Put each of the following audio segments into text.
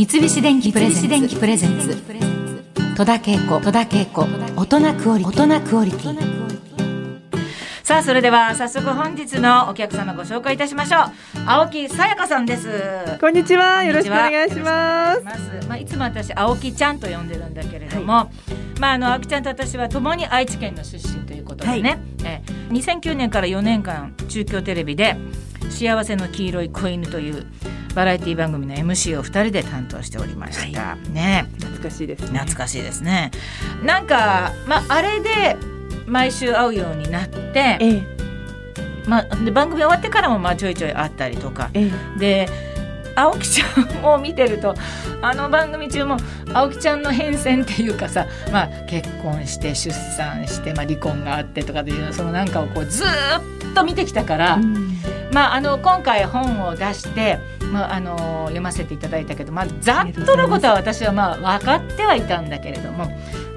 三菱電機プレゼンツ。戸田恵子大人クオリティ。さあそれでは早速本日のお客様ご紹介いたしましょう。青木さやかさんです。こんにちはよろしくお願いします。まあ、いつも私青木ちゃんと呼んでるんだけれども、はい、まああの青木ちゃんと私は共に愛知県の出身ということでね、はい、え2009年から4年間中京テレビで幸せの黄色い子犬というバラエティ番組の MC を2人で担当しておりました、はい、ね。懐かしいですね。懐かしいですね。なんかまああれで毎週会うようになって、ええ、まあ、で番組終わってからもまあちょいちょい会ったりとか、ええ、で青木ちゃんを見てるとあの番組中も青木ちゃんの変遷っていうかさ、まあ、結婚して出産して、まあ、離婚があってとかでいうそのなんかをこうずっと見てきたから、うん、まあ、あの今回本を出して、まあ、あの読ませていただいたけど、まあ、ざっとのことは私はまあ分かってはいたんだけれども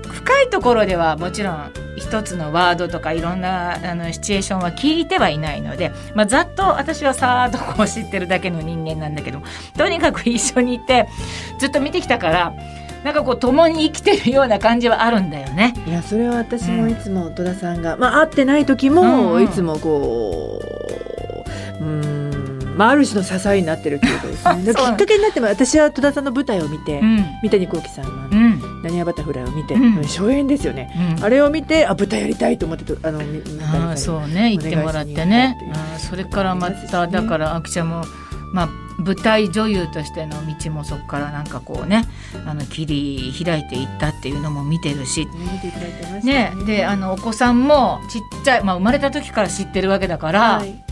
深いところではもちろん一つのワードとかいろんなあのシチュエーションは聞いてはいないので、まあ、ざっと私はさーっとこう知ってるだけの人間なんだけどとにかく一緒にいてずっと見てきたからなんかこう共に生きてるような感じはあるんだよね。いやそれは私もいつも戸田さんが、うん、まあ会ってない時も、いつもこううん。まあ、ある種の支えになってるっていうことですね。きっかけになっても私は戸田さんの舞台を見て、うん、三谷幸喜さんの「なにわバタフライ」を見て、うん、初演ですよね、うん、あれを見てあ舞台やりたいと思ってあのあそうね。言ってもらってね。あそれからまた、だからあきちゃんもまあ舞台女優としての道もそこからなんかこうねあの切り開いていったっていうのも見てるし、ね、ね、であのお子さんもちっちゃい、まあ、生まれた時から知ってるわけだから、はい、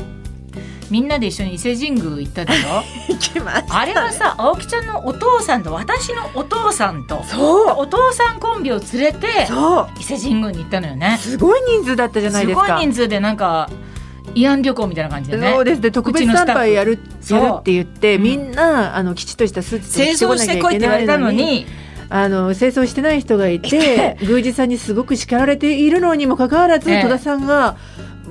みんなで一緒に伊勢神宮行ったでしょ？あれはさ青木ちゃんのお父さんと私のお父さんとそう。お父さんコンビを連れてそう。伊勢神宮に行ったのよね。すごい人数だったじゃないですか。すごい人数でなんか慰安旅行みたいな感じでね。そうです。で特別参拝やるやるって言って、みんなあのきちっとしたスーツ清掃してこいって言われたのに。あの清掃してない人がいて宮司さんにすごく叱られているのにもかかわらず、戸田さんが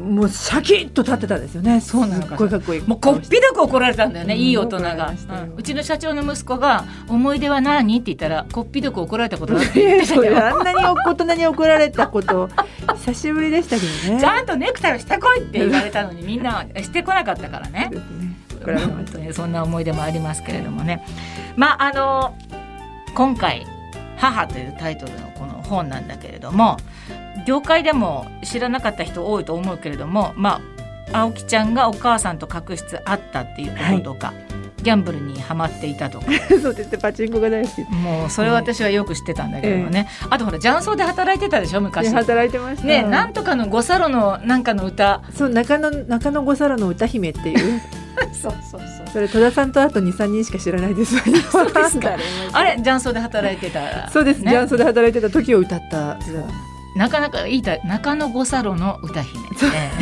もうシャキッと立ってたんですよね。そうなのか。かっこいい。もうこっぴどく怒られたんだよね。いい大人が、うちの社長の息子が思い出は何？って言ったらこっぴどく怒られたことだって言っ。あんなに大人に怒られたこと久しぶりでしたけどね。ちゃんとネクタイをしてこいって言われたのにみんな してこなかったからね。本当にそんな思い出もありますけれどもね。まああの今回母というタイトルのこの本なんだけれども。業界でも知らなかった人多いと思うけれどもまあ青木ちゃんがお母さんと確執あったっていうこととか、はい、ギャンブルにはまっていたとか。そうですね。パチンコが大好き。もうそれは私はよく知ってたんだけどもね、えあとほら雀荘で働いてたでしょ昔。働いてました。ねなんとかの五サロのなんかの歌。そう中野中野五サロの歌姫っていう。そうそうそう。それ戸田さんとあと23人しか知らないです。そうですか。あれ雀荘で働いてた、そうです、ね、雀荘で働いてた時を歌ったなかなかいいた中野五サロの歌姫、ね、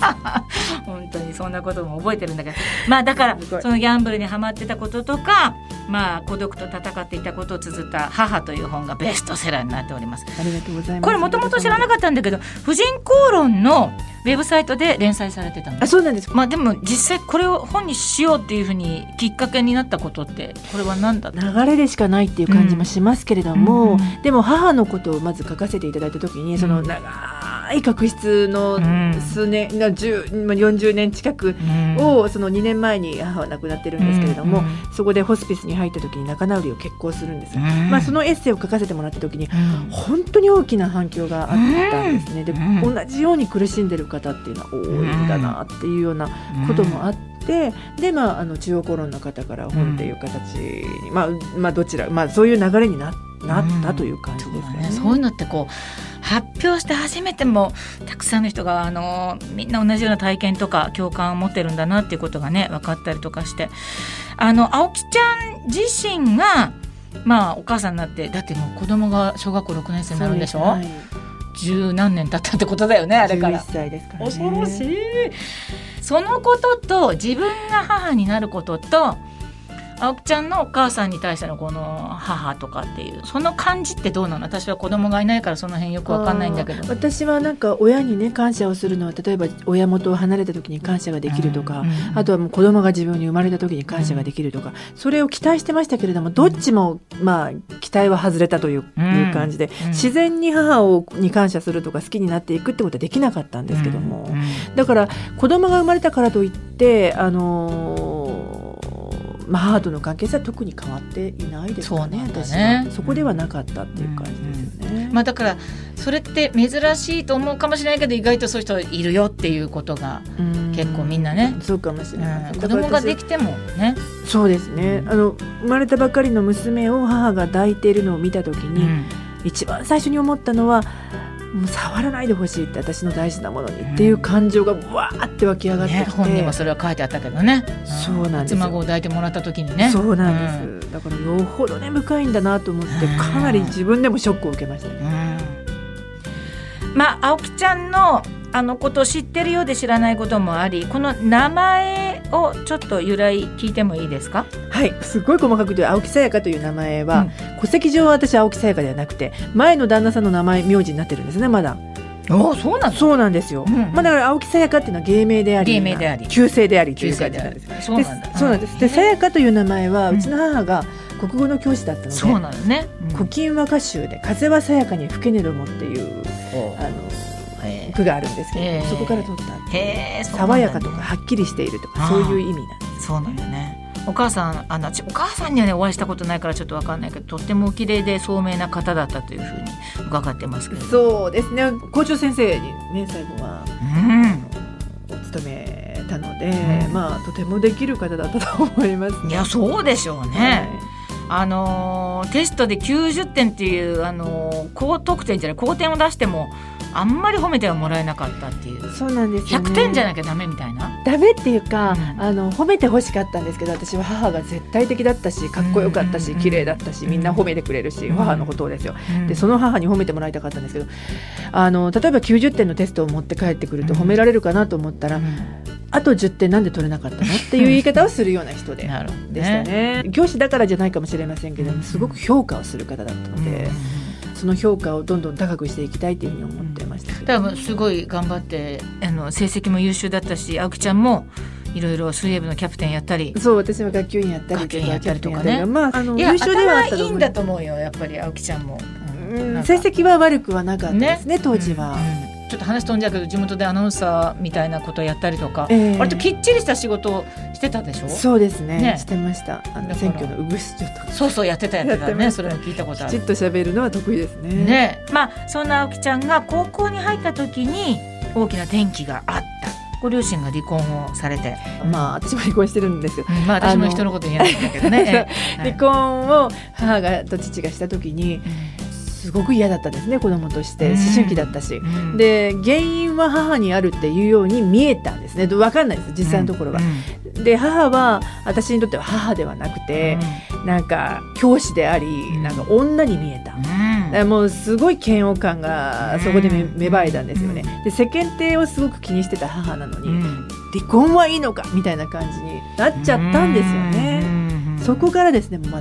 本当にそんなことも覚えてるんだけど。まあだからそのギャンブルにはまってたこととかまあ孤独と戦っていたことを綴った「母」という本がベストセラーになっております。ありがとうございます。これもともと知らなかったんだけど「婦人公論」のウェブサイトで連載されてたあそうなんですまあでも実際これを本にしようっていうふうにきっかけになったことってこれは何だ流れでしかないっていう感じもしますけれども、うん、でも母のことをまず書かせていただいた時に、その長い確執の数年、うん、40年近くをその2年前に母は亡くなってるんですけれども、うん、そこでホスピスに入った時に仲直りを決行するんです、うん、まあ、そのエッセイを書かせてもらった時に、本当に大きな反響があったんですね。で、同じように苦しんでる方っていうのは多いんだなっていうようなこともあって。でまあ、あの中央コロンの方から本っていう形に、うん、まあまあ、どちら、まあ、そういう流れにななったという感じですね。うん、そういうのってこう発表して初めてもたくさんの人があのみんな同じような体験とか共感を持ってるんだなっていうことがね分かったりとかして。あの青木ちゃん自身がまあお母さんになってだってもう子供が小学校6年生になるんでしょ、はい、十何年経ったってことだよねあれから。歳ですから、ね、恐ろしい。そのことと自分が母になることと青木ちゃんのお母さんに対してのこの母とかっていうその感じってどうなの？私は子供がいないからその辺よくわかんないんだけど。私はなんか親にね感謝をするのは例えば親元を離れた時に感謝ができるとか、うんうん、あとはもう子供が自分に生まれた時に感謝ができるとか、それを期待してましたけれどもどっちもまあ期待は外れたという,、いう感じで、自然に母をに感謝するとか好きになっていくってことはできなかったんですけども、だから子供が生まれたからといってあのーまあ、母との関係性は特に変わっていないですかねね私は。そこではなかったっていう感じですよね、うん、まあ、だからそれって珍しいと思うかもしれないけど意外とそういう人いるよっていうことが結構みんなね。そうかもしれない、うん、子供ができてもね。そうですね。あの生まれたばかりの娘を母が抱いているのを見た時に、うん、一番最初に思ったのはもう触らないでほしいって私の大事なものにっていう感情がわーって湧き上がってきて、ね、本にもそれは書いてあったけどね、そうなんです妻を抱いてもらった時にね。そうなんです、だからよほど根深いんだなと思ってかなり自分でもショックを受けましたね、まあ青木ちゃんのあのことを知ってるようで知らないこともありこの名前をちょっと由来聞いてもいいですか？はい。すごい細かく言う青木さやかという名前は、うん、戸籍上は私青木さやかではなくて前の旦那さんの名前名字になってるんですねまだ。おそうなんそうなんですよ、うんうん、まあ、だから青木さやかっていうのは芸名であり芸名であり。旧姓でありという感じなんですそうなんです。でさやかという名前はうちの母が国語の教師だったので、そうなんですね、古今和歌集で「風はさやかに吹けねども」っていう。あの句があるんですけど、そこから取ったへ爽やかとかはっきりしているとかそういう意味なんです、そうなんだね。お母さんあのお母さんにはねお会いしたことないからちょっとわかんないけどとってもお綺麗で聡明な方だったというふうに伺ってますけどそうですね。校長先生にね最後は、うん、お勤めたので、うん、まあとてもできる方だったと思います、ね、いやそうでしょうね、はい。あのテストで90点っていう、あの高得点じゃない高点を出してもあんまり褒めてはもらえなかったっていう。そうなんですよ、ね、100点じゃなきゃダメみたいな。ダメっていうか、うん、あの褒めてほしかったんですけど私は母が絶対的だったしかっこよかったし、うん、綺麗だったしみんな褒めてくれるし、うん、母のことをですよ、でその母に褒めてもらいたかったんですけどあの例えば90点のテストを持って帰ってくると褒められるかなと思ったら、あと10点なんで取れなかったのっていう言い方をするような人ででしたね。教師だからじゃないかもしれませんけどすごく評価をする方だったので。その評価をどんどん高くしていきたいというふうに思ってました。多分すごい頑張ってあの成績も優秀だったし青木ちゃんもいろいろ水泳部のキャプテンやったり。そう私も学級委員やったりとかやったりとかね。まああの優秀ではあったいいんだと思うよやっぱり青木ちゃんも、うん、成績は悪くはなかったですね、ね、当時は。うんうんちょっと話飛んじゃうけど地元でアナウンサーみたいなことをやったりとか、えー、割ときっちりした仕事をしてたでしょ？そうですね、ね、してました。あの選挙のうぐしちょっとそうそうやってたやってた。ねそれは聞いたことある。きちっと喋るのは得意ですね。ね。まあそんな青木ちゃんが高校に入った時に大きな転機があった。ご両親が離婚をされて、まあ私も離婚してるんですよ。まあ私も人のこと言えないんだけどね。離婚を母がと父がした時に、すごく嫌だったんですね子供として。思春期だったし、うん、で原因は母にあるっていうように見えたんですね。分かんないです実際のところは。うん、で母は私にとっては母ではなくて、うん、なんか教師でありなんか女に見えた。うん、もうすごい嫌悪感がそこで芽生えたんですよね。で世間体をすごく気にしてた母なのに、離婚はいいのかみたいな感じになっちゃったんですよね。そこからですね全く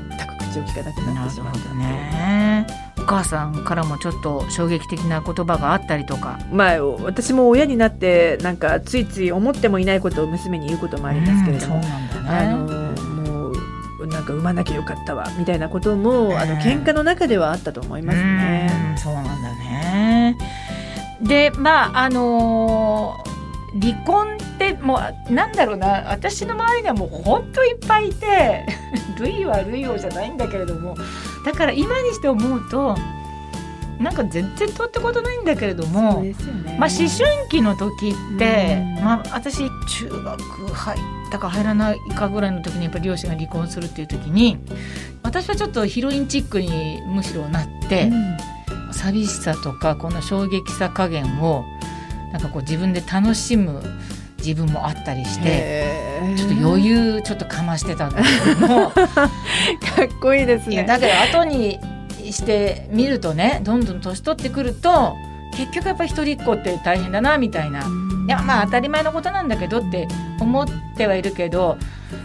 口を聞かなくなってしまったね。母さんからもちょっと衝撃的な言葉があったりとか。まあ私も親になってなんかついつい思ってもいないことを娘に言うこともありますけれども、うんね、あのもうなんか産まなきゃよかったわみたいなことも、え。ー、あの喧嘩の中ではあったと思いますね。うそうなんだね。でまああのー、離婚ってもうなんだろうな。私の周りにはもう本当いっぱいいて 類は類をじゃないんだけれどもだから今にして思うとなんか全然とってことないんだけれども、ね、まあ、思春期の時って、まあ、私中学入ったか入らないかぐらいの時にやっぱり両親が離婚するっていう時に私はちょっとヒロインチックにむしろなって、うん、寂しさとかこの衝撃さ加減をなんかこう自分で楽しむ自分もあったりしてちょっと余裕ちょっとかましてたんだけど。もかっこいいですね。だけど後にしてみるとねどんどん年取ってくると結局やっぱり一人っ子って大変だなみたいな。いやまあ当たり前のことなんだけどって思ってはいるけど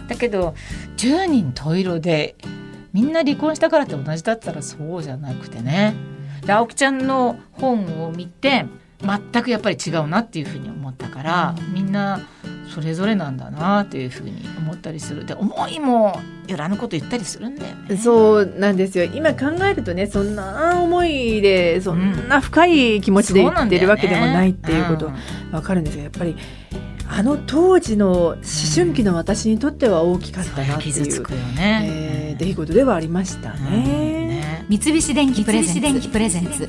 だけど10人十色でみんな離婚したからって同じだったらそうじゃなくてね。で青木ちゃんの本を見て全くやっぱり違うなっていうふうに思ったから、みんなそれぞれなんだなっていうふうに思ったりする。で思いもよらぬこと言ったりするんだよね。そうなんですよ。今考えるとねそんな思いでそんな深い気持ちで言ってるわけでもないっていうことわかるんですがやっぱりあの当時の思春期の私にとっては大きかったなっていう,、傷つくよね、えー、出来事ではありましたね。ね、三菱電機プレゼンツ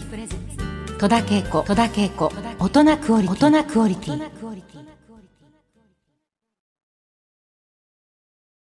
戸田恵子大人クオリティ。